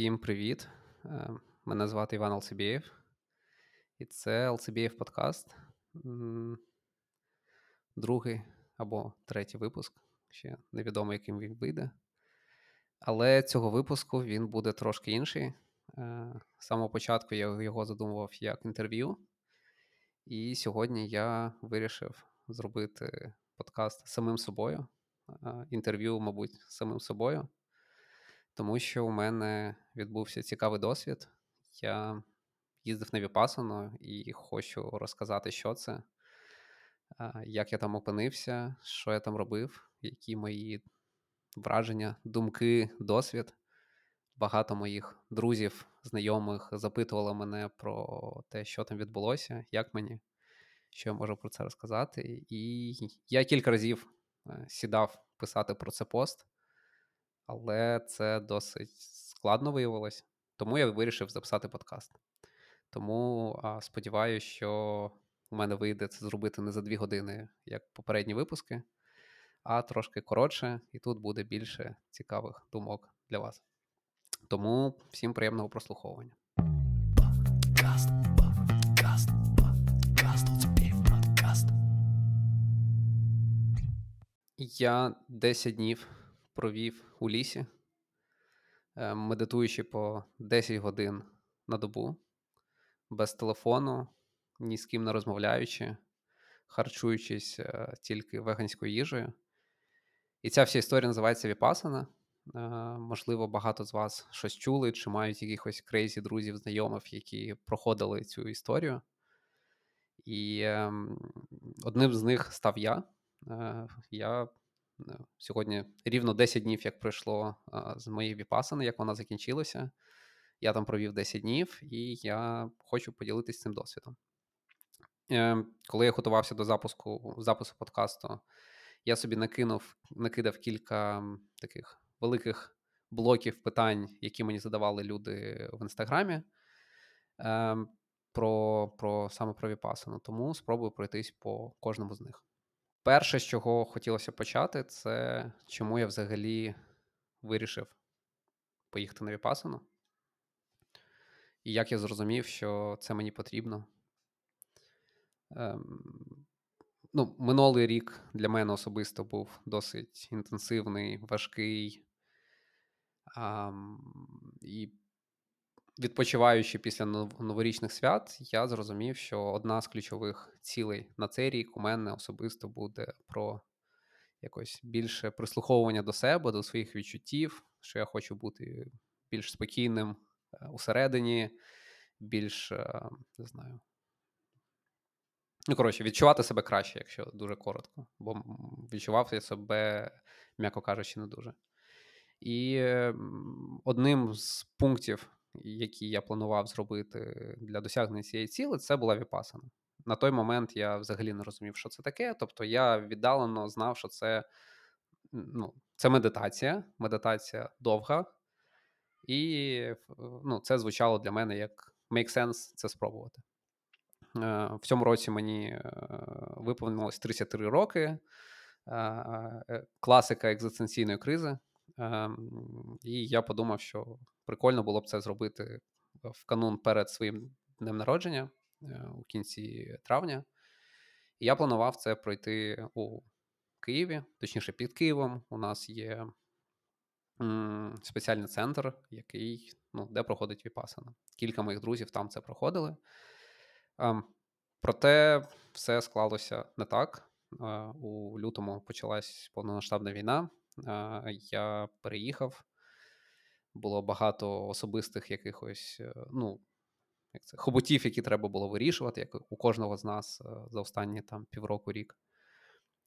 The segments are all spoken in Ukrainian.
Всім привіт! Е, мене звати Іван Алцебєєв, і це Алцебєєв подкаст. Другий або третій випуск. Ще невідомо, яким він вийде. Але цього випуску він буде трошки інший. Е, з самого початку я його задумував як інтерв'ю, і сьогодні я вирішив зробити подкаст самим собою. Е, інтерв'ю, мабуть, самим собою тому що у мене відбувся цікавий досвід. Я їздив на Віпасану і хочу розказати, що це, як я там опинився, що я там робив, які мої враження, думки, досвід. Багато моїх друзів, знайомих запитували мене про те, що там відбулося, як мені, що я можу про це розказати. І я кілька разів е, сідав писати про це пост але це досить складно виявилось. Тому я вирішив записати подкаст. Тому а, сподіваюся, що у мене вийде це зробити не за дві години, як попередні випуски, а трошки коротше, і тут буде більше цікавих думок для вас. Тому всім приємного прослуховування. Я 10 днів провів у лісі, е, медитуючи по 10 годин на добу, без телефону, ні з ким не розмовляючи, харчуючись е, тільки веганською їжею. І ця вся історія називається Віпасана. Е, можливо, багато з вас щось чули, чи мають якихось crazy друзів, знайомих, які проходили цю історію. І ем, одним з них став я. Я сьогодні рівно 10 днів, як пройшло з моєї віпасани, як вона закінчилася. Я там провів 10 днів, і я хочу поділитися цим досвідом. Коли я готувався до запуску запису подкасту, я собі накинув, накидав кілька таких великих блоків питань, які мені задавали люди в інстаграмі. Е, про про саме про Віпасану. Тому спробую пройтись по кожному з них. Перше, з чого хотілося почати, це чому я взагалі вирішив поїхати на Віпасану. І як я зрозумів, що це мені потрібно. Ем, ну, Минулий рік для мене особисто був досить інтенсивний, важкий. Ем, і відпочиваючи після новорічних свят, я зрозумів, що одна з ключових цілей на цей рік у мене особисто буде про якось більше прислуховування до себе, до своїх відчуттів, що я хочу бути більш спокійним е, усередині, більш е, не знаю. Ну, коротше, відчувати себе краще, якщо дуже коротко, бо відчував я себе, м'яко кажучи, не дуже. І одним з пунктів які я планував зробити для досягнення цієї цілі, це була Віпасана. На той момент я взагалі не розумів, що це таке. Тобто я віддалено знав, що це ну, це медитація, медитація довга, і ну, це звучало для мене як make sense це спробувати. Е, в цьому році мені е, виповнилось 33 роки, е, класика екзистенційної кризи. Ем, і я подумав, що прикольно було б це зробити в канун перед своїм днем народження е, у кінці травня. І я планував це пройти у Києві, точніше, під Києвом. У нас є спеціальний центр, який, ну, де проходить Віпасана. Кілька моїх друзів там це проходили. Ем, проте все склалося не так. Е, у лютому почалась повномасштабна війна. Я переїхав було багато особистих якихось, е, ну, як це, хоботів, які треба було вирішувати, як у кожного з нас е, за останні там півроку рік.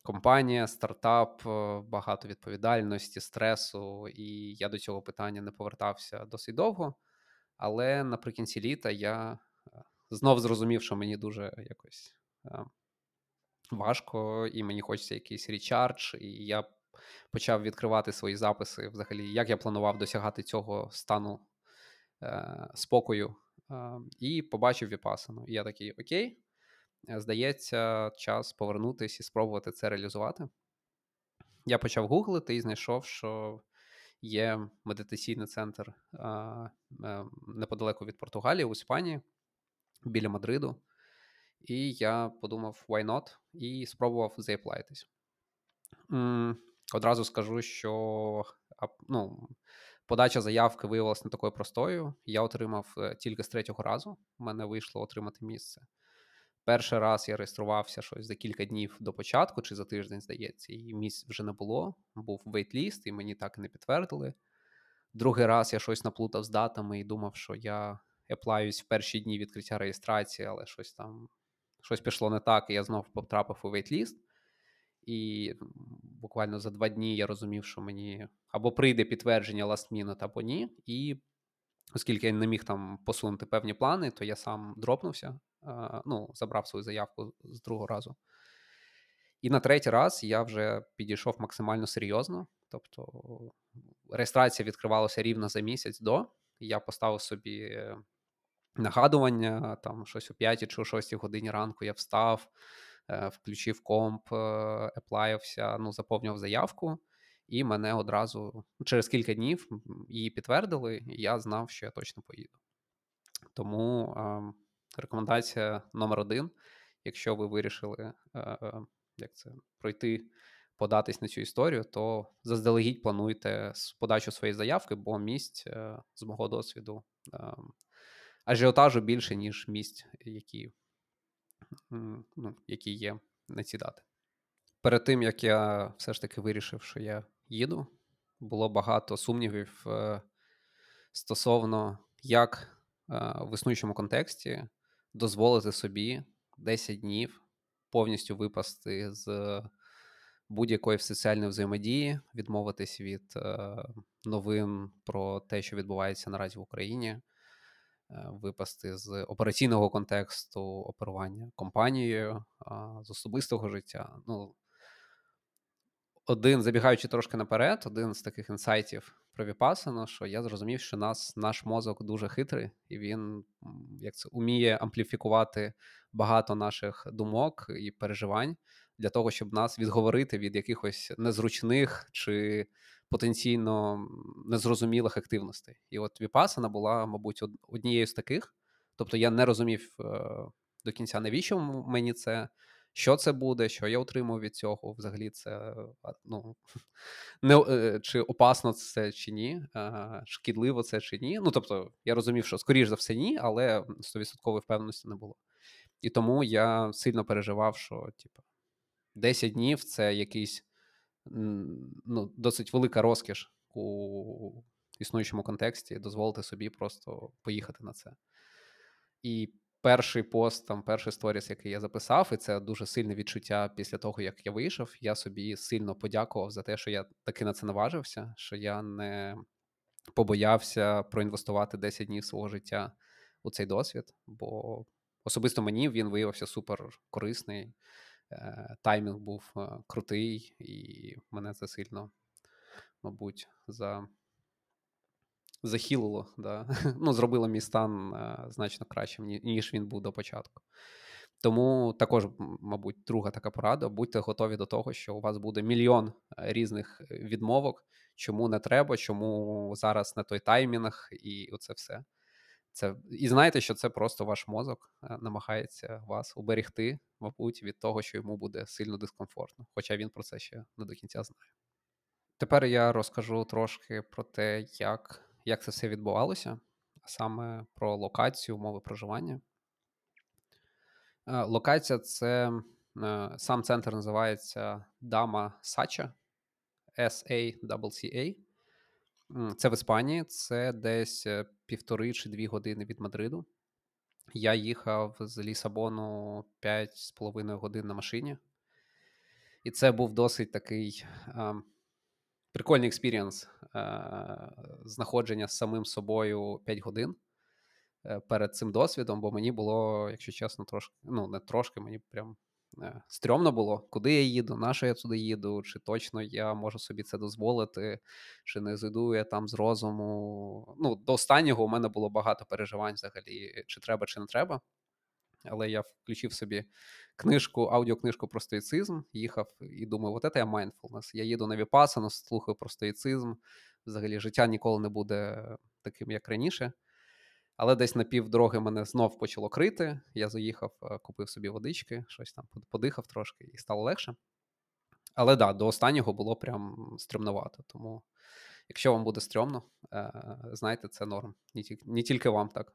Компанія, стартап, е, багато відповідальності, стресу, і я до цього питання не повертався досить довго. Але наприкінці літа я знов зрозумів, що мені дуже якось важко, і мені хочеться якийсь річардж, і я почав відкривати свої записи, взагалі, як я планував досягати цього стану е, спокою, е, і побачив Віпасану. І я такий: Окей, е, здається, час повернутися і спробувати це реалізувати. Я почав гуглити і знайшов, що є медитаційний центр а, е, неподалеку від Португалії, у Іспанії, біля Мадриду. І я подумав, why not? І спробував заєплайтись. Одразу скажу, що ну, подача заявки виявилася не такою простою. Я отримав е, тільки з третього разу. У мене вийшло отримати місце. Перший раз я реєструвався щось за кілька днів до початку, чи за тиждень, здається, і місць вже не було. Був вейтліст, і мені так і не підтвердили. Другий раз я щось наплутав з датами і думав, що я еплаюсь в перші дні відкриття реєстрації, але щось там щось пішло не так, і я знову потрапив у вейтліст. І буквально за два дні я розумів, що мені або прийде підтвердження last minute, або ні. І оскільки я не міг там посунути певні плани, то я сам дропнувся, ну, забрав свою заявку з другого разу. І на третій раз я вже підійшов максимально серйозно. Тобто реєстрація відкривалася рівно за місяць до. Я поставив собі нагадування, там щось о 5 чи о 6 годині ранку я встав, включив комп, еплаївся, ну, заповнював заявку, і мене одразу через кілька днів її підтвердили, і я знав, що я точно поїду. Тому е, рекомендація номер один: якщо ви вирішили е, як це, пройти. Податись на цю історію, то заздалегідь плануйте подачу своєї заявки, бо місць з мого досвіду ем, ажіотажу більше, ніж місць, які ну, які є на ці дати. Перед тим як я все ж таки вирішив, що я їду, було багато сумнівів е, стосовно, як е, в існуючому контексті дозволити собі 10 днів повністю випасти з будь-якої соціальної взаємодії, відмовитись від е, новин про те, що відбувається наразі в Україні. Е, випасти з операційного контексту оперування компанією, з особистого життя. Ну, один, забігаючи трошки наперед, один з таких інсайтів про Віпасану, що я зрозумів, що нас, наш мозок дуже хитрий, і він як це уміє ампліфікувати багато наших думок і переживань для того, щоб нас відговорити від якихось незручних чи потенційно незрозумілих активностей. І от Віпасана була, мабуть, однією з таких. Тобто я не розумів е, до кінця, навіщо мені це, що це буде, що я отримав від цього. Взагалі, це ну, не, е, чи опасно це чи ні, шкідливо це чи ні. Ну тобто, я розумів, що скоріш за все, ні, але 100% впевненості не було. І тому я сильно переживав, що типу, 10 днів це якийсь ну, досить велика розкіш у існуючому контексті дозволити собі просто поїхати на це. І перший пост, там, перший сторіс, який я записав, і це дуже сильне відчуття після того, як я вийшов. Я собі сильно подякував за те, що я таки на це наважився, що я не побоявся проінвестувати 10 днів свого життя у цей досвід, бо особисто мені він виявився супер корисний. Е, таймінг був е, крутий, і мене це сильно, мабуть, за. захилило, да? ну, зробило мій стан е, значно кращим, ніж він був до початку. Тому також, мабуть, друга така порада: будьте готові до того, що у вас буде мільйон різних відмовок, чому не треба, чому зараз не той таймінг, і оце все. Це і знаєте, що це просто ваш мозок е, намагається вас уберегти, мабуть, від того, що йому буде сильно дискомфортно, хоча він про це ще не до кінця знає. Тепер я розкажу трошки про те, як як це все відбувалося, а саме про локацію, умови проживання. Е, локація це е, сам центр називається Дама Сача S-A-C-C-A. Це в Іспанії, це десь е, півтори чи дві години від Мадриду. Я їхав з Лісабону 5,5 годин на машині. І це був досить такий а, прикольний experience знаходження з самим собою 5 годин е, перед цим досвідом, бо мені було, якщо чесно, трошки, ну, не трошки, мені прям Е, стрьомно було, куди я їду, на що я туди їду, чи точно я можу собі це дозволити, чи не зайду я там з розуму. Ну, До останнього у мене було багато переживань взагалі, чи треба, чи не треба. Але я включив собі книжку, аудіокнижку про стоїцизм, їхав і думаю, от це я mindfulness. Я їду на Віпасану, слухаю про стоїцизм, взагалі життя ніколи не буде таким, як раніше. Але десь на півдороги мене знов почало крити. Я заїхав, е, купив собі водички, щось там подихав трошки і стало легше. Але да, до останнього було прям стрімновато. Тому, якщо вам буде стрьомно, е, знайте, це норм. Не тільки, вам так.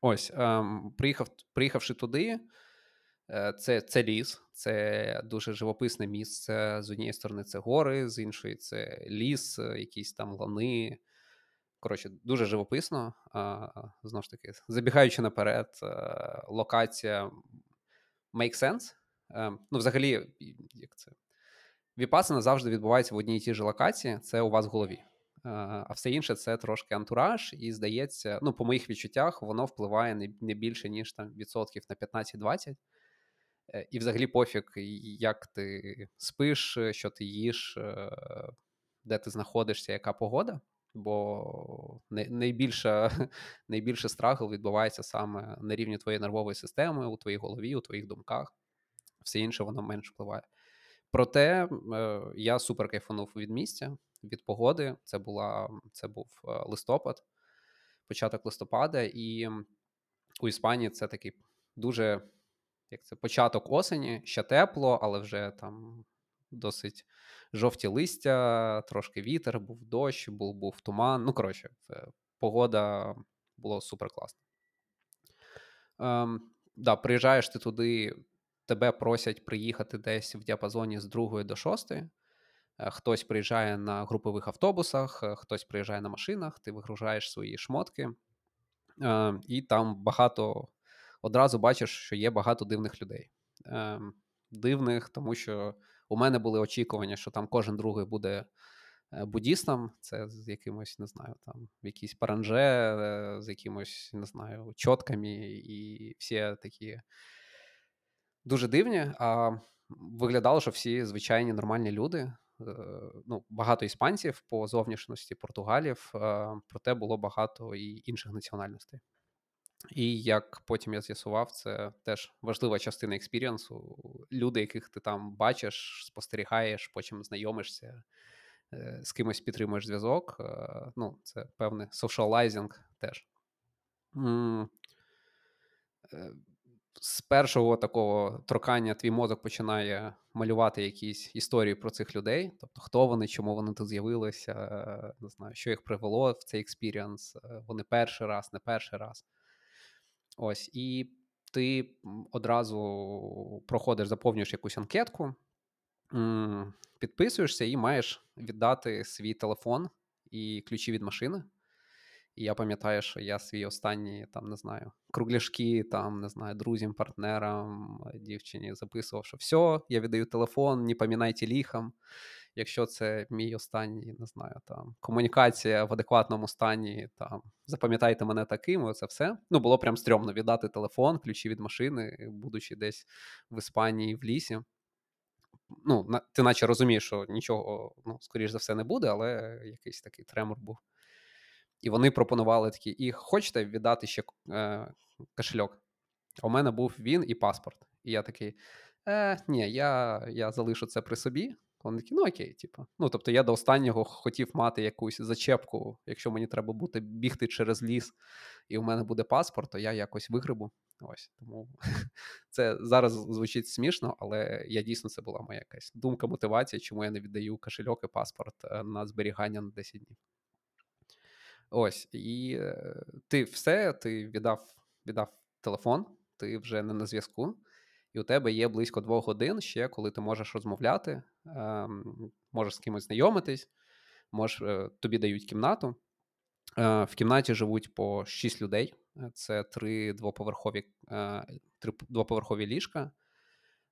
Ось, ем, приїхав, приїхавши туди, е, це це ліс, це дуже живописне місце. З однієї сторони, це гори, з іншої це ліс, якісь там лани. Коротше, дуже живописно. Знову ж таки, забігаючи наперед, е, локація make sense. Е, ну, взагалі, як це? Віпасана завжди відбувається в одній і тій ж локації, це у вас в голові. Е, а все інше це трошки антураж, і здається, ну, по моїх відчуттях, воно впливає не більше, ніж там відсотків на 15-20. І взагалі пофіг, як ти спиш, що ти їш, де ти знаходишся, яка погода бо найбільше найбільше страгл відбувається саме на рівні твоєї нервової системи, у твоїй голові, у твоїх думках. Все інше воно менш впливає. Проте е, я супер кайфанув від місця, від погоди. Це була це був е, листопад, початок листопада, і у Іспанії це такий дуже як це початок осені, ще тепло, але вже там досить жовті листя, трошки вітер, був дощ, був був туман. Ну, коротше, погода було супер класно. Ем, да, Приїжджаєш ти туди, тебе просять приїхати десь в діапазоні з 2 до 6. Е, хтось приїжджає на групових автобусах, е, хтось приїжджає на машинах, ти вигружаєш свої шмотки, е, і там багато одразу бачиш, що є багато дивних людей. Е, дивних, тому що у мене були очікування, що там кожен другий буде е, буддістом, це з якимось, не знаю, там якісь паранже, е, з якимось, не знаю, чотками, і всі такі дуже дивні. А виглядало, що всі звичайні нормальні люди. Е, ну, Багато іспанців по зовнішності, португалів, проте було багато і інших національностей. І як потім я з'ясував, це теж важлива частина експірієнсу. Люди, яких ти там бачиш, спостерігаєш, потім знайомишся, е, з кимось підтримуєш зв'язок. Е, ну, це певний socializing теж. Е, з першого такого торкання твій мозок починає малювати якісь історії про цих людей, тобто хто вони, чому вони тут з'явилися, не знаю, що їх привело в цей experience, вони перший раз, не перший раз. Ось, і ти одразу проходиш, заповнюєш якусь анкетку, підписуєшся і маєш віддати свій телефон і ключі від машини. І я пам'ятаю, що я свій останні, там, не знаю, кругляшки, там, не знаю, друзям, партнерам, дівчині записував, що все, я віддаю телефон, не пам'ятайте ліхам якщо це мій останній, не знаю, там комунікація в адекватному стані, там запам'ятайте мене таким, це все. Ну, було прям стрьомно віддати телефон, ключі від машини, будучи десь в Іспанії в лісі. Ну, ти наче розумієш, що нічого, ну, скоріш за все, не буде, але якийсь такий тремор був. І вони пропонували такі: і хочете віддати ще е, кошельок? У мене був він і паспорт. І я такий: е, ні, я я залишу це при собі. Вони такі, ну окей, типу. Ну, тобто я до останнього хотів мати якусь зачепку, якщо мені треба буде бігти через ліс, і у мене буде паспорт, то я якось вигрибу. Ось тому це зараз звучить смішно, але я дійсно це була моя якась думка, мотивація, чому я не віддаю кошельок і паспорт е, на зберігання на 10 днів. Ось, і е, ти все, ти віддав, віддав телефон, ти вже не на зв'язку і у тебе є близько двох годин ще, коли ти можеш розмовляти, можеш з кимось знайомитись, можеш, е, тобі дають кімнату. Е, в кімнаті живуть по шість людей. Це три двоповерхові е, три двоповерхові ліжка.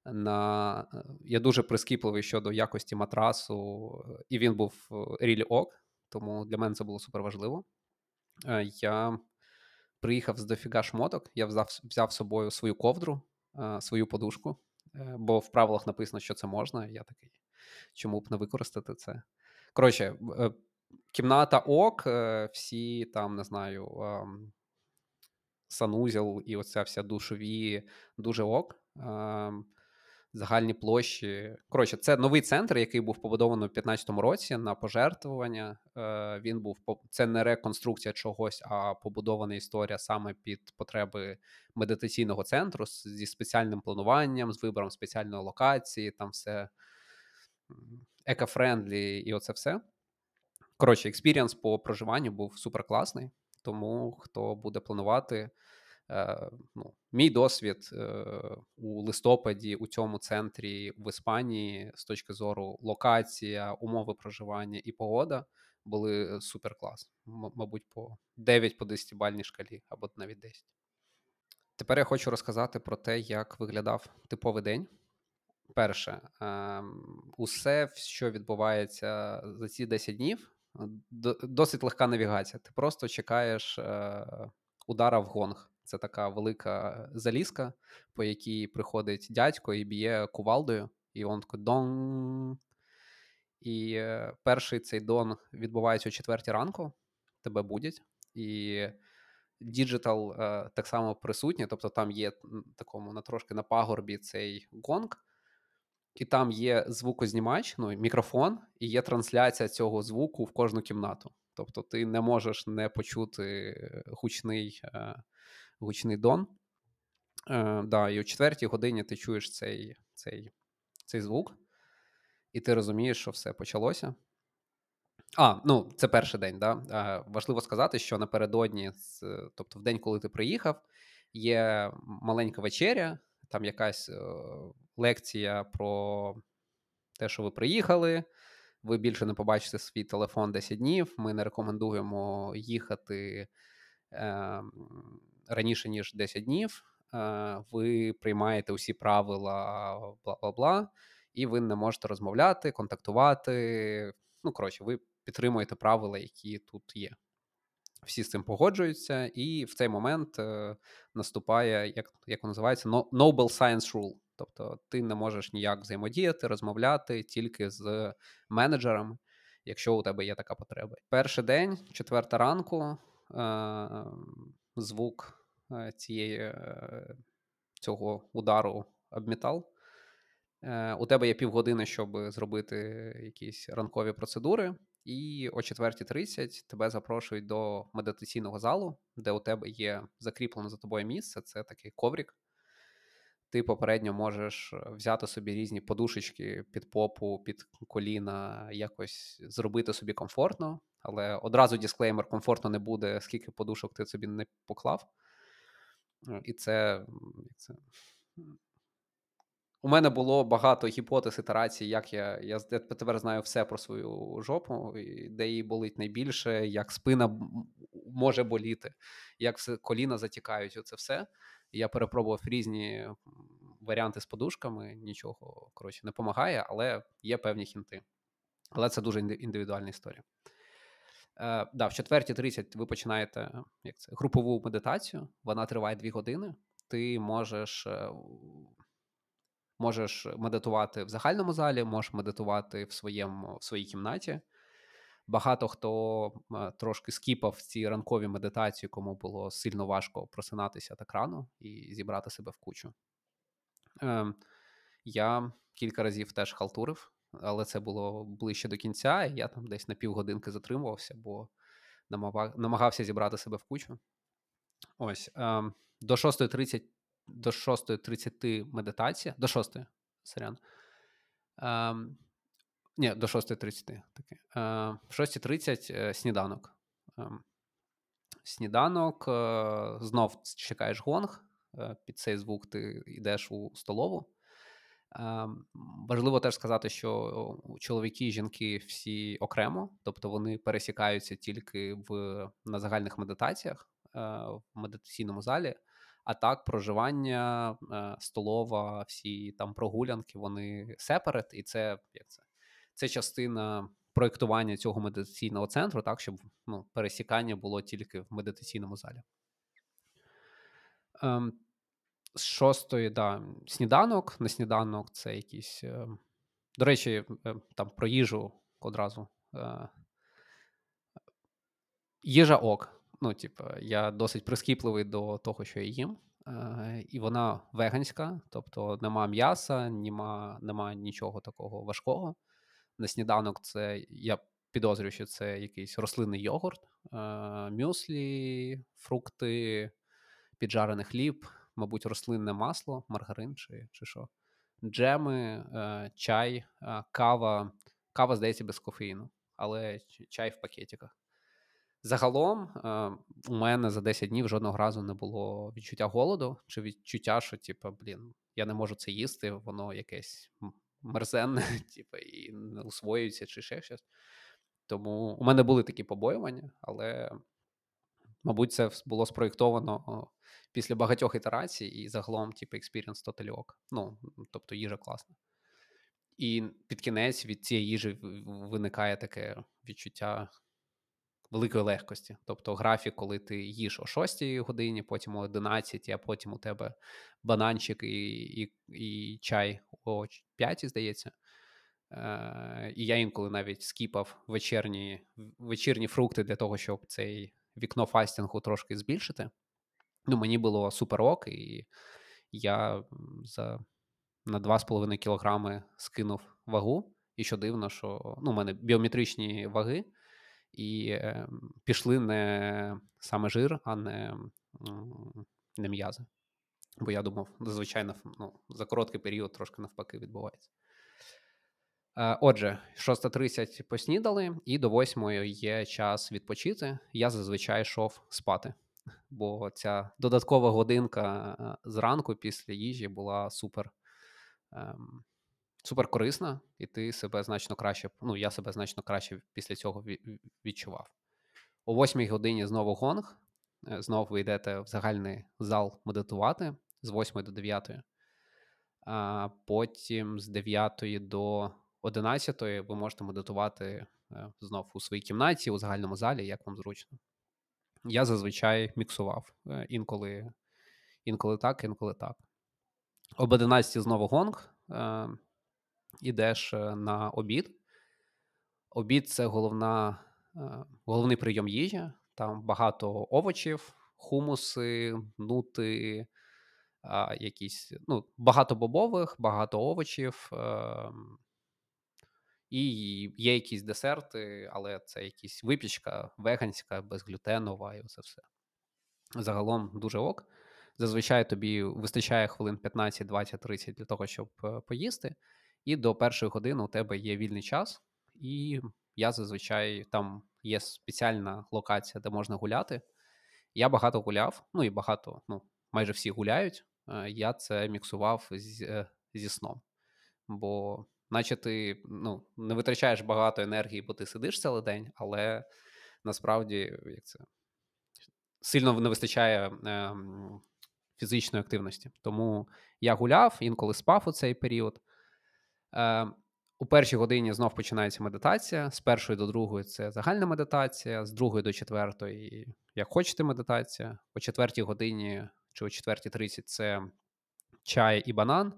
На... Я дуже прискіпливий щодо якості матрасу, і він був рілі ок, тому для мене це було супер важливо. Я приїхав з дофіга шмоток, я взяв взяв з собою свою ковдру, свою подушку, е, бо в правилах написано, що це можна. Я такий, чому б не використати це? Коротше, е, кімната ок, е, всі там, не знаю, санузел і оця вся душові дуже ок. загальні площі. Коротше, це новий центр, який був побудований у 2015 році на пожертвування. Е, Він був це не реконструкція чогось, а побудована історія саме під потреби медитаційного центру зі спеціальним плануванням, з вибором спеціальної локації, там все eco-friendly і оце все. Коротше, experience по проживанню був супер класний, тому хто буде планувати. Е, ну, Мій досвід е, у листопаді у цьому центрі в Іспанії з точки зору локація, умови проживання і погода були супер клас. Мабуть, по 9 по 10 бальній шкалі або навіть 10. Тепер я хочу розказати про те, як виглядав типовий день. Перше, ем, усе, що відбувається за ці 10 днів, досить легка навігація. Ти просто чекаєш е, удара в гонг. Це така велика залізка, по якій приходить дядько і б'є кувалдою, і он такий дон. І е, перший цей дон відбувається о четвертій ранку, тебе будять, і digital е, так само присутній, тобто там є такому на трошки на пагорбі цей гонг, і там є звукознімач, ну, мікрофон, і є трансляція цього звуку в кожну кімнату. Тобто ти не можеш не почути гучний е, гучний дон. Е, да, І о четвертій годині ти чуєш цей, цей, цей звук, і ти розумієш, що все почалося. А, ну, це перший день. да? Е, важливо сказати, що напередодні, тобто в день, коли ти приїхав, є маленька вечеря, там якась е, лекція про те, що ви приїхали. Ви більше не побачите свій телефон 10 днів. Ми не рекомендуємо їхати е, раніше ніж 10 днів. Е, ви приймаєте усі правила, бла бла бла, і ви не можете розмовляти, контактувати. Ну, коротше, ви підтримуєте правила, які тут є. Всі з цим погоджуються, і в цей момент е, наступає, як як називається, Noble Science Rule. Тобто ти не можеш ніяк взаємодіяти, розмовляти тільки з менеджерами, якщо у тебе є така потреба. Перший день, четверта ранку, е, звук е, цієї, е, цього удару об метал. Е, у тебе є півгодини, щоб зробити якісь ранкові процедури, і о 4.30 тебе запрошують до медитаційного залу, де у тебе є закріплене за тобою місце. Це такий коврік. Ти попередньо можеш взяти собі різні подушечки під попу, під коліна, якось зробити собі комфортно, але одразу дисклеймер комфортно не буде, скільки подушок ти собі не поклав. І це. це у мене було багато гіпотез ітерацій, як я я тепер знаю все про свою жопу, де її болить найбільше, як спина може боліти, як все коліна затікають. Оце все. Я перепробував різні варіанти з подушками, нічого коротше не допомагає, але є певні хінти. Але це дуже індивідуальна історія. Е, да, В 4.30 ви починаєте як це, групову медитацію, вона триває 2 години. Ти можеш е, можеш медитувати в загальному залі, можеш медитувати в своєму, в своїй кімнаті. Багато хто е, трошки скіпав ці ранкові медитації, кому було сильно важко просинатися так рано і зібрати себе в кучу. Е, Я кілька разів теж халтурив, але це було ближче до кінця, і я там десь на півгодинки затримувався, бо намагався зібрати себе в кучу. Ось е, до 6.30 до 6.30 медитація, до 6, сорян. Е, ні, до 6.30. таки. Е, в 6.30 е, сніданок. Е, сніданок, е, знов чекаєш гонг, е, під цей звук ти йдеш у столову. Ем, важливо теж сказати, що чоловіки і жінки всі окремо, тобто вони пересікаються тільки в на загальних медитаціях е, в медитаційному залі. А так, проживання, е, столова, всі там прогулянки, вони сеперет, і це як це? Це частина проєктування цього медитаційного центру, так, щоб ну, пересікання було тільки в медитаційному залі. Ем, з шостої, да, сніданок. На сніданок це якісь. Е, до речі, е, там про їжу одразу. Е, їжа ок. Ну, типу, я досить прискіпливий до того, що я їм. е, і вона веганська, тобто нема м'яса, нема, нема нічого такого важкого. На сніданок це я підозрюю, що це якийсь рослинний йогурт, е, мюслі, фрукти, піджарений хліб, мабуть, рослинне масло, маргарин чи, чи що, джеми, е, чай, кава. Кава, здається, без кофеїну, але чай в пакетиках. Загалом, у мене за 10 днів жодного разу не було відчуття голоду чи відчуття, що, типу, блін, я не можу це їсти, воно якесь мерзенне, типу, і не усвоюється, чи ще щось. Тому у мене були такі побоювання, але, мабуть, це було спроєктовано після багатьох ітерацій, і загалом, типу, experience totally ok. Ну, тобто їжа класна. І під кінець від цієї їжі виникає таке відчуття великої легкості. Тобто графік, коли ти їш о 6 годині, потім о 11, а потім у тебе бананчик і і, і чай о 5, здається. Е, І я інколи навіть скіпав вечірні вечірні фрукти для того, щоб цей вікно fasting у трошки збільшити. Ну, Мені було супер ок, і я за на 2,5 кілограми скинув вагу. І що дивно, що ну, у мене біометричні ваги, і е, пішли не саме жир, а не не м'язи. Бо я думав, звичайно, ну, за короткий період трошки навпаки відбувається. Е, отже, 6.30 поснідали, і до 8 є час відпочити. Я зазвичай йшов спати, бо ця додаткова годинка е, зранку після їжі була супер. Ем, супер корисна, і ти себе значно краще. Ну, я себе значно краще після цього відчував. О восьмій годині знову гонг. Е, знову ви йдете в загальний зал медитувати з 8 до 9. А потім з 9 до 11 ви можете медитувати е, знов у своїй кімнаті, у загальному залі, як вам зручно. Я зазвичай міксував е, інколи інколи так, інколи так. Об 11 знову гонг ідеш е, на обід. Обід це головна, е, головний прийом їжі. Там багато овочів, хумуси, нути, якісь ну, багато бобових, багато овочів. Ем, і є якісь десерти, але це якісь випічка веганська, безглютенова, і це все. Загалом дуже ок. Зазвичай тобі вистачає хвилин 15, 20, 30 для того, щоб е, поїсти і до першої години у тебе є вільний час, і я зазвичай там є спеціальна локація, де можна гуляти. Я багато гуляв, ну і багато, ну, майже всі гуляють. Е, я це міксував з, е, зі сном. Бо, наче ти ну, не витрачаєш багато енергії, бо ти сидиш цілий день, але насправді як це сильно не вистачає е, фізичної активності. Тому я гуляв, інколи спав у цей період. Е, У першій годині знов починається медитація. З першої до другої це загальна медитація, з другої до четвертої, як хочете, медитація. О четвертій годині чи о четвертій тридцять це чай і банан.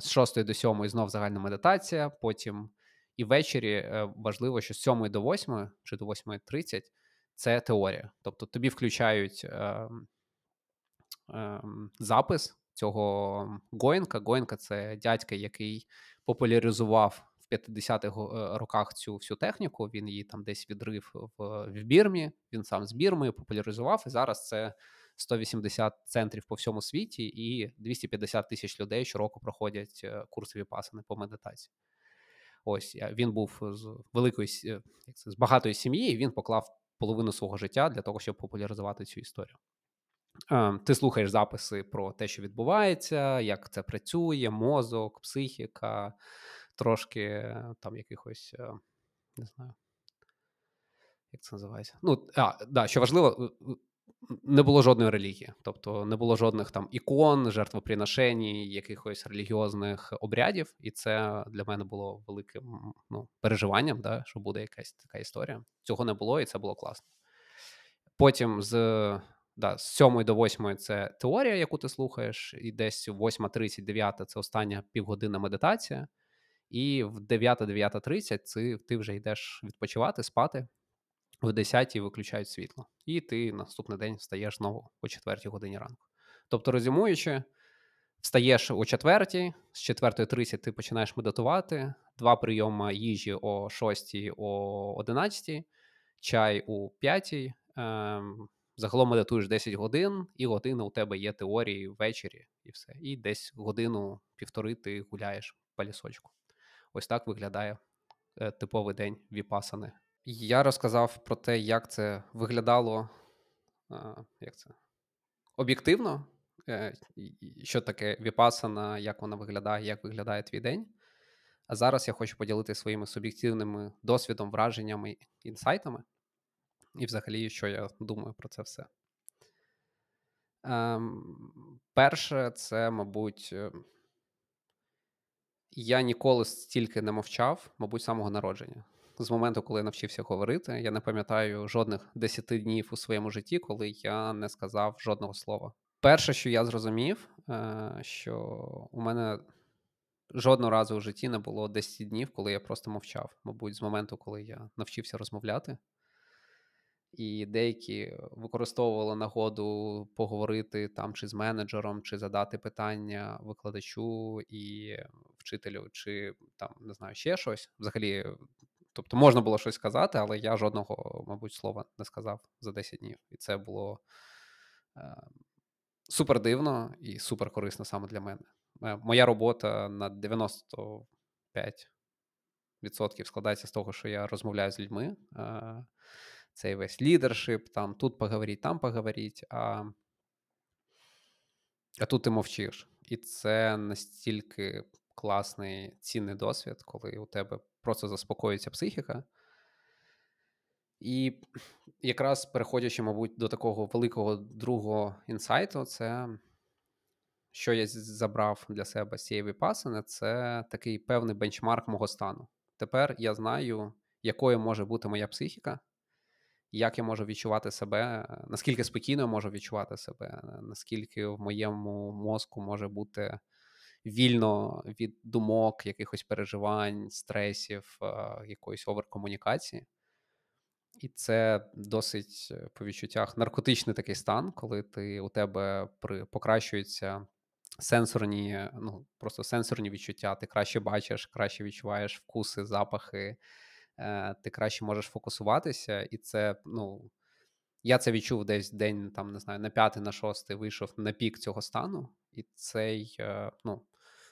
З шостої до сьомої знов загальна медитація. Потім і ввечері е, важливо, що з сьомої до восьмої чи до восьмої тридцять це теорія. Тобто тобі включають е, е, запис цього Гоєнка. Гоєнка це дядька, який популяризував в 50-х е, роках цю всю техніку. Він її там десь відрив в, в Бірмі. Він сам з Бірми популяризував. І зараз це 180 центрів по всьому світі, і 250 тисяч людей щороку проходять е, курси віпасани по медитації. Ось він був з великої як це, з багатої сім'ї. і Він поклав половину свого життя для того, щоб популяризувати цю історію. Ем, ти слухаєш записи про те, що відбувається, як це працює, мозок, психіка, трошки там якихось, е, не знаю, як це називається? Ну, а, да, що важливо, не було жодної релігії, тобто не було жодних там ікон, жертвоприношень, якихось релігіозних обрядів, і це для мене було великим ну, переживанням, да, що буде якась така історія. Цього не було, і це було класно. Потім з да, з 7 до 8 це теорія, яку ти слухаєш, і десь 8.30, 9 це остання півгодина медитація, і в 9-9.30 це ти вже йдеш відпочивати, спати. В 10 виключають світло, і ти наступний день встаєш знову о 4 годині ранку. Тобто, резюмуючи, встаєш о четвертій, з 4.30 ти починаєш медитувати, два прийоми їжі о 6, о 11, чай у 5. Ем, загалом медитуєш 10 годин, і година у тебе є теорії ввечері, і все. І десь годину-півтори ти гуляєш по лісочку. Ось так виглядає е, типовий день віпасани. Я розказав про те, як це виглядало як це, об'єктивно, е, що таке віпасана, як вона виглядає, як виглядає твій день. А зараз я хочу поділитися своїми суб'єктивними досвідом, враженнями, інсайтами, і взагалі, що я думаю про це все. Ем, Перше, це, мабуть, е, я ніколи стільки не мовчав, мабуть, з самого народження з моменту, коли я навчився говорити, я не пам'ятаю жодних 10 днів у своєму житті, коли я не сказав жодного слова. Перше, що я зрозумів, е, що у мене жодного разу у житті не було 10 днів, коли я просто мовчав. Мабуть, з моменту, коли я навчився розмовляти. І деякі використовували нагоду поговорити там чи з менеджером, чи задати питання викладачу і вчителю, чи там не знаю ще щось. Взагалі, Тобто можна було щось сказати, але я жодного, мабуть, слова не сказав за 10 днів. І це було е, супер дивно і супер корисно саме для мене. Е, моя робота на 95% складається з того, що я розмовляю з людьми. Е, цей весь лідершип, там тут поговоріть, там поговоріть, а, а тут ти мовчиш. І це настільки класний цінний досвід, коли у тебе просто заспокоюється психіка. І якраз переходячи, мабуть, до такого великого другого інсайту, це що я забрав для себе з цієї випасини, це такий певний бенчмарк мого стану. Тепер я знаю, якою може бути моя психіка, як я можу відчувати себе, наскільки спокійно я можу відчувати себе, наскільки в моєму мозку може бути вільно від думок, якихось переживань, стресів, якоїсь оверкомунікації. І це досить е, по відчуттях наркотичний такий стан, коли ти у тебе при покращуються сенсорні, ну просто сенсорні відчуття. Ти краще бачиш, краще відчуваєш вкуси, запахи, е, ти краще можеш фокусуватися, і це, ну я це відчув десь день, там не знаю, на п'ятий, на шостий вийшов на пік цього стану, і цей, е, ну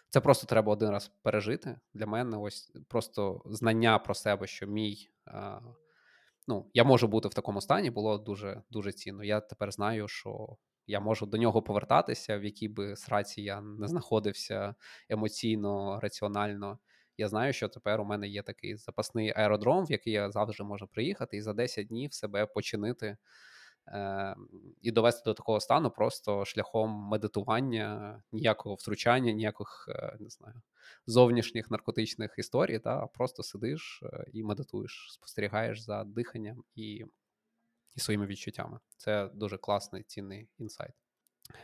це просто треба один раз пережити. Для мене ось просто знання про себе, що мій. Ну, я можу бути в такому стані, було дуже дуже цінно. Я тепер знаю, що я можу до нього повертатися, в якій би сраці я не знаходився емоційно, раціонально. Я знаю, що тепер у мене є такий запасний аеродром, в який я завжди можу приїхати, і за 10 днів себе починити е, і довести до такого стану просто шляхом медитування, ніякого втручання, ніяких е, не знаю, зовнішніх наркотичних історій, та, просто сидиш е, і медитуєш, спостерігаєш за диханням і, і своїми відчуттями. Це дуже класний цінний інсайт.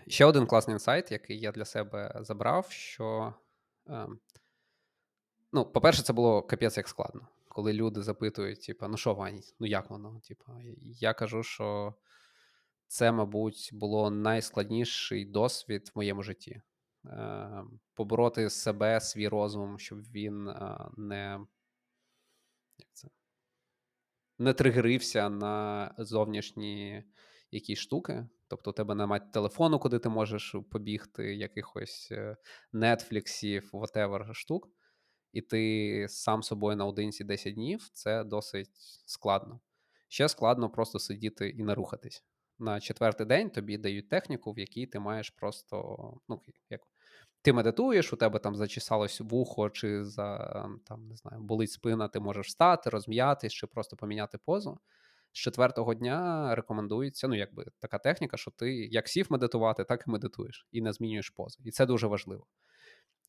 Ще один класний інсайт, який я для себе забрав, що. Е, Ну, по-перше, це було капець як складно. Коли люди запитують, типу, ну що, Вань, ну як воно? Типу, я кажу, що це, мабуть, було найскладніший досвід в моєму житті. Е, Побороти себе, свій розум, щоб він е, не як це, не тригерився на зовнішні якісь штуки. Тобто, у тебе немає телефону, куди ти можеш побігти, якихось нетфліксів, whatever штук, і ти сам собою наодинці 10 днів це досить складно. Ще складно просто сидіти і не рухатись на четвертий день тобі дають техніку, в якій ти маєш просто ну як ти медитуєш, у тебе там зачесалось вухо, чи за там не знаю, болить спина, ти можеш встати, розм'ятись, чи просто поміняти позу. З четвертого дня рекомендується ну, якби така техніка, що ти як сів медитувати, так і медитуєш, і не змінюєш позу. І це дуже важливо.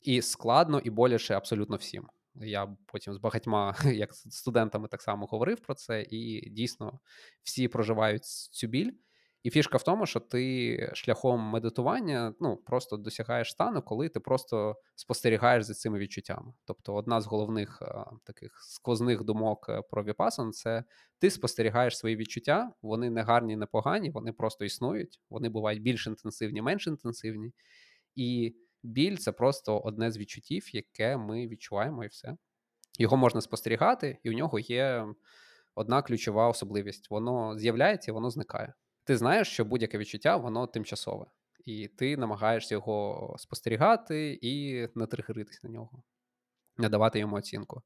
І складно, і боляче абсолютно всім. Я потім з багатьма, як студентами, так само говорив про це, і дійсно всі проживають цю біль. І фішка в тому, що ти шляхом медитування ну, просто досягаєш стану, коли ти просто спостерігаєш за цими відчуттями. Тобто, одна з головних а, таких сквозних думок е, про Віпасан це ти спостерігаєш свої відчуття, вони не гарні, не погані, вони просто існують, вони бувають більш інтенсивні, менш інтенсивні. І біль це просто одне з відчуттів, яке ми відчуваємо, і все. Його можна спостерігати, і у нього є одна ключова особливість: воно з'являється і воно зникає. Ти знаєш, що будь-яке відчуття, воно тимчасове, і ти намагаєшся його спостерігати і не тригеритись на нього, не давати йому оцінку.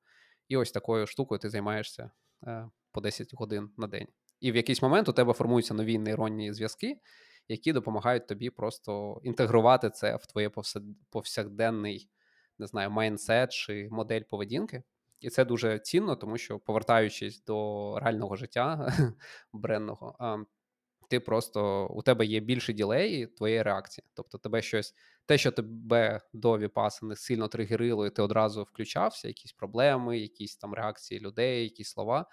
І ось такою штукою ти займаєшся е, по 10 годин на день. І в якийсь момент у тебе формуються нові нейронні зв'язки, які допомагають тобі просто інтегрувати це в твоє повсякденний, не знаю, майндсет чи модель поведінки. І це дуже цінно, тому що повертаючись до реального життя бренного, ти просто у тебе є більше ділей твоєї реакції. Тобто, тебе щось, те, що тебе до віпасини сильно тригерило, і ти одразу включався, якісь проблеми, якісь там реакції людей, якісь слова.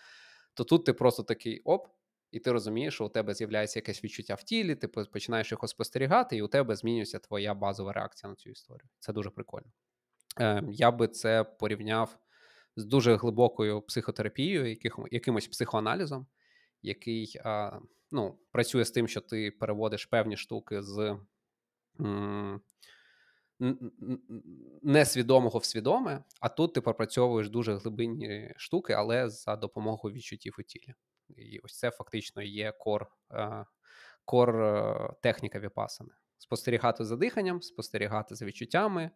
То тут ти просто такий оп, і ти розумієш, що у тебе з'являється якесь відчуття в тілі, ти починаєш його спостерігати, і у тебе змінюється твоя базова реакція на цю історію. Це дуже прикольно. Е, Я би це порівняв з дуже глибокою психотерапією, якимось психоаналізом, який а, ну, працює з тим, що ти переводиш певні штуки з м- несвідомого в свідоме, а тут ти пропрацьовуєш дуже глибинні штуки, але за допомогою відчуттів у тілі. І ось це фактично є кор кор е, техніка віпасани. Спостерігати за диханням, спостерігати за відчуттями,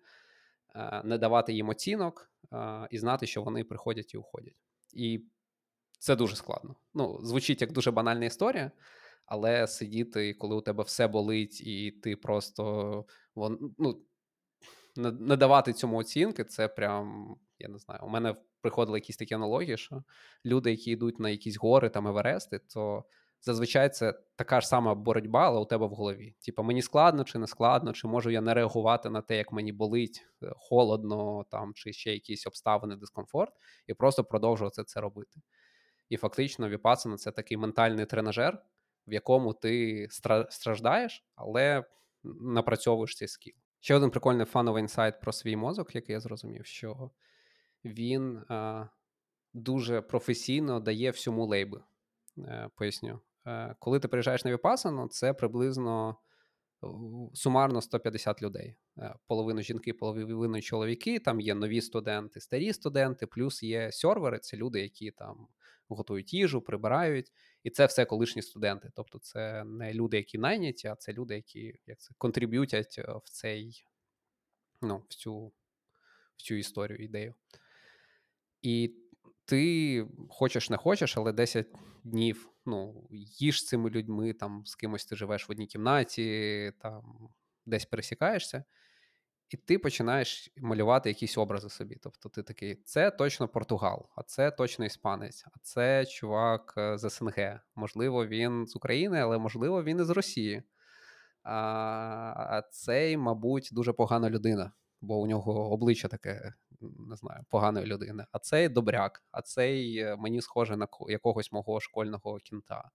е, не давати їм оцінок і знати, що вони приходять і уходять. І це дуже складно. Ну, звучить як дуже банальна історія, але сидіти, коли у тебе все болить, і ти просто ну, не давати цьому оцінки, це прям, я не знаю, у мене приходили якісь такі аналогії, що люди, які йдуть на якісь гори там Еверести, то зазвичай це така ж сама боротьба, але у тебе в голові. Типа, мені складно чи не складно, чи можу я не реагувати на те, як мені болить, е, холодно, там, чи ще якісь обставини, дискомфорт, і просто продовжувати це робити. І фактично, Віпасана — це такий ментальний тренажер, в якому ти страждаєш, але напрацьовуєш цей скіл. Ще один прикольний фановий інсайт про свій мозок, який я зрозумів, що він а, дуже професійно дає всьому лейби. Е, поясню. Е, коли ти приїжджаєш на Віпасану, це приблизно сумарно 150 людей. Е, половину жінки, половину чоловіки. Там є нові студенти, старі студенти, плюс є сервери, це люди, які там готують їжу, прибирають. І це все колишні студенти. Тобто, це не люди, які найняті, а це люди, які як це контриб'ютять в цей ну, в цю в цю історію, ідею. І ти хочеш не хочеш, але 10 днів ну, їж з цими людьми, там з кимось ти живеш в одній кімнаті, там десь пересікаєшся, і ти починаєш малювати якісь образи собі. Тобто ти такий: це точно Португал, а це точно іспанець, а це чувак е, з СНГ. Можливо, він з України, але можливо, він із Росії. А цей, мабуть, дуже погана людина, бо у нього обличчя таке не знаю, поганої людини, а цей добряк, а цей е, мені схоже на якогось мого школьного кєнта.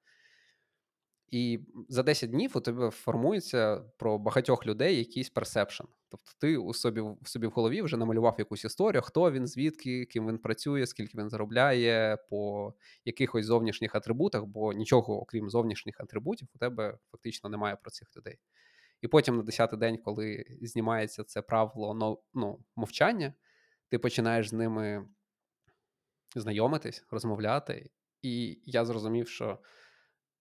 І за 10 днів у тебе формується про багатьох людей якийсь perception. Тобто ти у собі в собі в голові вже намалював якусь історію, хто він, звідки, ким він працює, скільки він заробляє, по якихось зовнішніх атрибутах, бо нічого, окрім зовнішніх атрибутів, у тебе фактично немає про цих людей. І потім на 10-й день, коли знімається це правило ну, мовчання, ти починаєш з ними знайомитись, розмовляти, і я зрозумів, що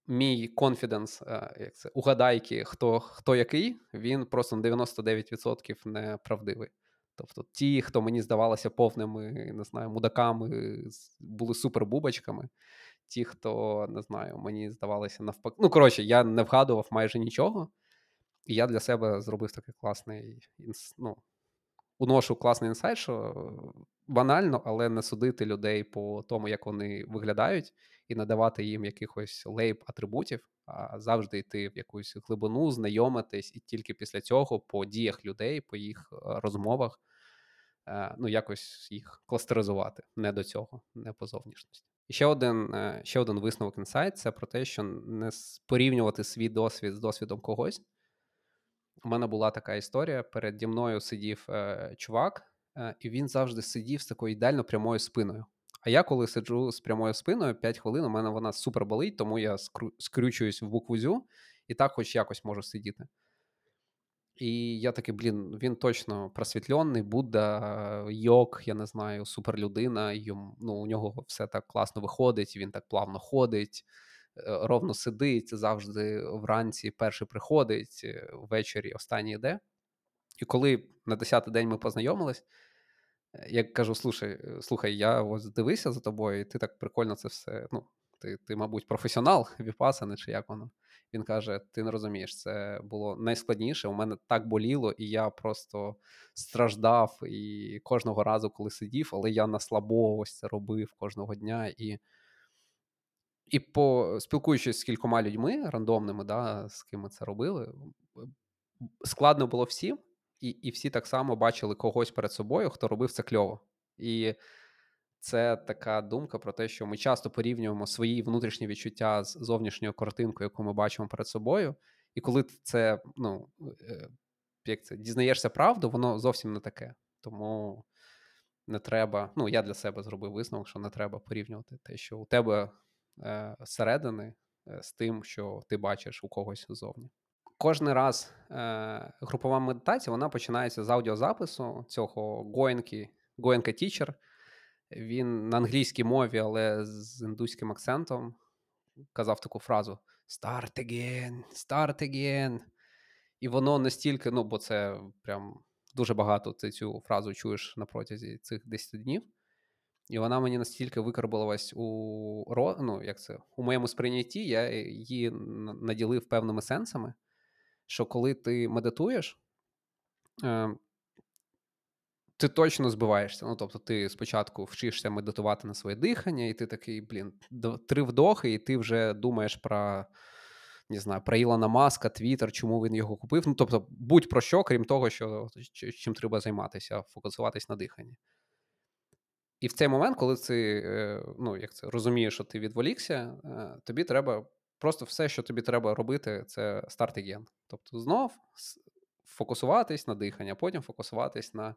мій конфіденс, як це, угадайки, хто хто який, він просто на 99% неправдивий. Тобто ті, хто мені здавалося повними, не знаю, мудаками, були супербубочками. Ті, хто не знаю, мені здавалося навпаки. Ну, коротше, я не вгадував майже нічого, і я для себе зробив такий класний ну, уношу класний інсайт, що банально, але не судити людей по тому, як вони виглядають, і надавати їм якихось лейб атрибутів, а завжди йти в якусь глибину, знайомитись, і тільки після цього по діях людей, по їх е, розмовах, е, ну якось їх кластеризувати не до цього, не по зовнішності. Ще один е, ще один висновок інсайт це про те, що не порівнювати свій досвід з досвідом когось. У мене була така історія. Переді мною сидів е, чувак, е, і він завжди сидів з такою ідеально прямою спиною. А я, коли сиджу з прямою спиною 5 хвилин, у мене вона супер болить, тому я скру- скрючуюсь в букву зю і так хоч якось можу сидіти. І я такий, блін, він точно просвітлений, Будда, йог, я не знаю, суперлюдина. Йому, ну, У нього все так класно виходить, він так плавно ходить, ровно сидить, завжди вранці перший приходить, е, ввечері останній йде. І коли на 10-й день ми познайомились, е, я кажу: слушай, слухай, я ось дивився за тобою, і ти так прикольно це все. ну, Ти, ти мабуть, професіонал віпасани, чи як воно. Він каже: Ти не розумієш, це було найскладніше. У мене так боліло, і я просто страждав. І кожного разу, коли сидів, але я на слабо ось це робив кожного дня. І і по спілкуючись з кількома людьми рандомними, да, з ким ми це робили, складно було всім, і і всі так само бачили когось перед собою, хто робив це кльово. І це така думка про те, що ми часто порівнюємо свої внутрішні відчуття з зовнішньою картинкою, яку ми бачимо перед собою. І коли ти це, ну, е, як це дізнаєшся правду, воно зовсім не таке. Тому не треба. Ну, я для себе зробив висновок, що не треба порівнювати те, що у тебе зсередини е, з тим, що ти бачиш у когось ззовні. Кожний раз е, групова медитація вона починається з аудіозапису цього Гоенки, Гоенка Teacher – він на англійській мові, але з індуським акцентом казав таку фразу: Start again, start again. І воно настільки, ну, бо це прям дуже багато ти цю фразу чуєш на протязі цих 10 днів. І вона мені настільки викарбувалась у ну, як це, у моєму сприйнятті, я її наділив певними сенсами, що коли ти медитуєш, ти точно збиваєшся. Ну, тобто, ти спочатку вчишся медитувати на своє дихання, і ти такий, блін, три вдохи, і ти вже думаєш про не знаю, про Ілона Маска, Твіттер, чому він його купив. Ну, тобто, будь про що, крім того, що чим треба займатися, фокусуватись на диханні. І в цей момент, коли ти е, ну, як це, розумієш, що ти відволікся, е, тобі треба просто все, що тобі треба робити, це старт ген. Тобто, знов фокусуватись на дихання, потім фокусуватись на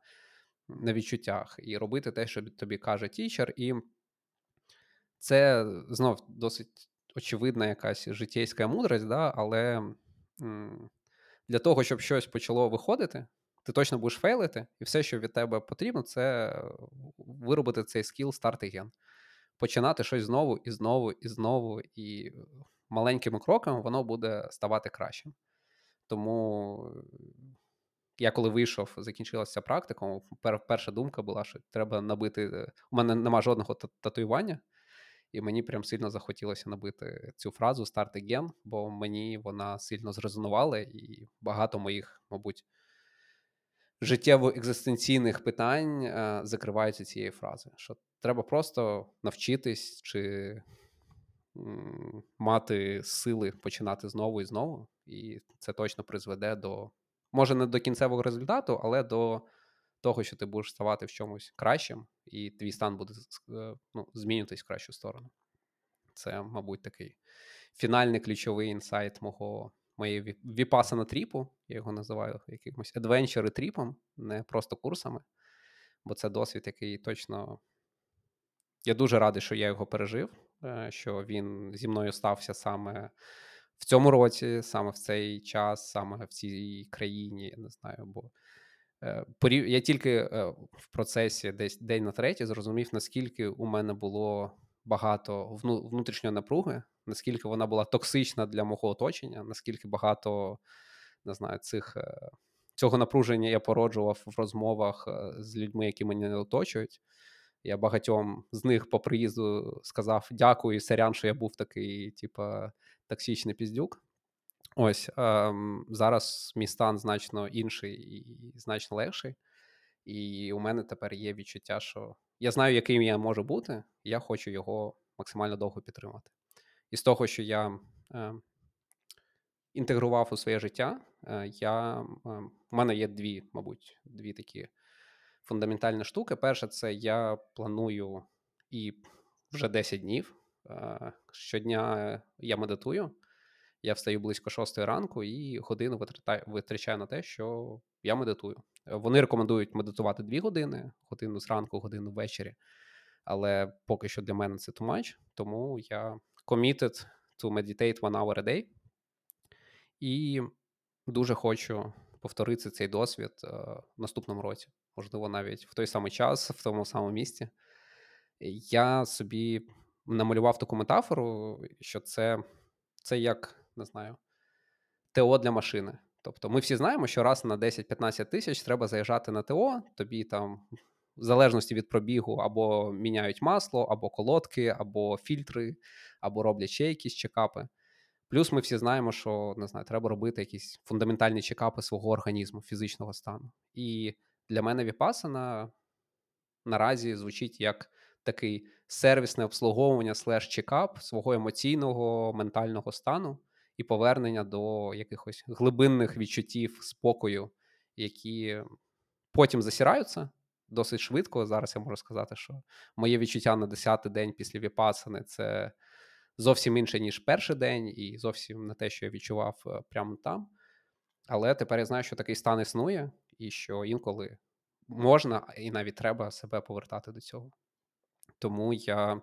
на відчуттях і робити те, що тобі каже тічер. І це знов досить очевидна якась життєйська мудрость, да? але для того, щоб щось почало виходити, ти точно будеш фейлити, і все, що від тебе потрібно, це виробити цей скіл старт ген. Починати щось знову і знову, і знову, і маленькими кроками воно буде ставати кращим. Тому я коли вийшов, закінчилася практика, перша думка була, що треба набити. Е, у мене нема жодного татуювання, і мені прям сильно захотілося набити цю фразу старт again, бо мені вона сильно зрезонувала, і багато моїх, мабуть, життєво-екзистенційних питань е, закриваються цією фразою. Що треба просто навчитись чи мати сили починати знову і знову, і це точно призведе до може не до кінцевого результату, але до того, що ти будеш ставати в чомусь кращим, і твій стан буде е, ну, змінюватись в кращу сторону. Це, мабуть, такий фінальний ключовий інсайт мого моєї віпасана тріпу. Я його називаю якимось адвенчери тріпом, не просто курсами. Бо це досвід, який точно. Я дуже радий, що я його пережив, е, що він зі мною стався саме в цьому році, саме в цей час, саме в цій країні, я не знаю, бо е, я тільки е, в процесі десь день на третій зрозумів, наскільки у мене було багато внутрішньої напруги, наскільки вона була токсична для мого оточення, наскільки багато не знаю, цих. Е, цього напруження я породжував в розмовах з людьми, які мене не оточують. Я багатьом з них по приїзду сказав дякую, сорян, що я був такий, типа, токсичний піздюк. Ось ем, зараз мій стан значно інший і значно легший. І у мене тепер є відчуття, що я знаю, яким я можу бути, і я хочу його максимально довго підтримати. І з того, що я е, інтегрував у своє життя, е, я, е, у мене є дві, мабуть, дві такі фундаментальні штуки. Перше, це я планую і вже 10 днів. Е, щодня я медитую. Я встаю близько 6 ранку і годину витрачаю на те, що я медитую. Вони рекомендують медитувати 2 години, годину зранку, годину ввечері. Але поки що для мене це much, тому я committed to meditate one hour a day. І дуже хочу повторити цей досвід е, в наступному році, можливо, навіть в той самий час, в тому самому місці. Я собі намалював таку метафору, що це це як не знаю, ТО для машини. Тобто, ми всі знаємо, що раз на 10-15 тисяч треба заїжджати на ТО, тобі там, в залежності від пробігу, або міняють масло, або колодки, або фільтри, або роблять ще якісь чекапи. Плюс ми всі знаємо, що не знаю, треба робити якісь фундаментальні чекапи свого організму, фізичного стану. І для мене Віпасана наразі звучить як такий сервісне обслуговування слеш чекап свого емоційного ментального стану і повернення до якихось глибинних відчуттів спокою, які потім засираються досить швидко. Зараз я можу сказати, що моє відчуття на 10-й день після Віпасани це зовсім інше, ніж перший день, і зовсім не те, що я відчував е, прямо там. Але тепер я знаю, що такий стан існує, і що інколи можна і навіть треба себе повертати до цього. Тому я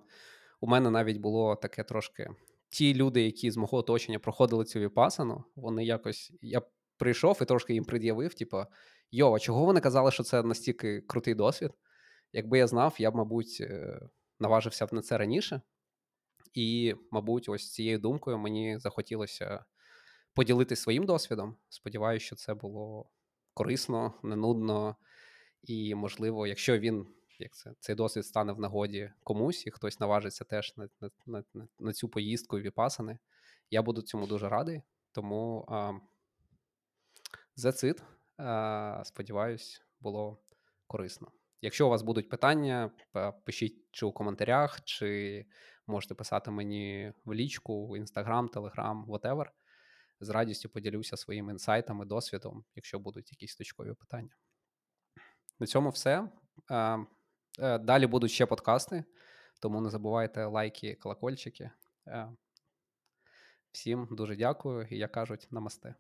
у мене навіть було таке трошки. Ті люди, які з мого оточення проходили цю віпасану, вони якось. Я прийшов і трошки їм пред'явив: типу, йо, а чого вони казали, що це настільки крутий досвід? Якби я знав, я б, мабуть, е, наважився б на це раніше. І, мабуть, ось цією думкою мені захотілося поділитися своїм досвідом. Сподіваюся, що це було корисно, не нудно, і, можливо, якщо він як це цей досвід стане в нагоді комусь, і хтось наважиться теж на на, на, на цю поїздку і віпасани, я буду цьому дуже радий. Тому за цит, сподіваюсь, було корисно. Якщо у вас будуть питання, пишіть чи у коментарях, чи можете писати мені в лічку, в Інстаграм, Телеграм, whatever. З радістю поділюся своїми інсайтами, досвідом, якщо будуть якісь точкові питання. На цьому все. Е, далі будуть ще подкасти, тому не забувайте лайки, колокольчики. Е, всім дуже дякую і як кажуть, намасте.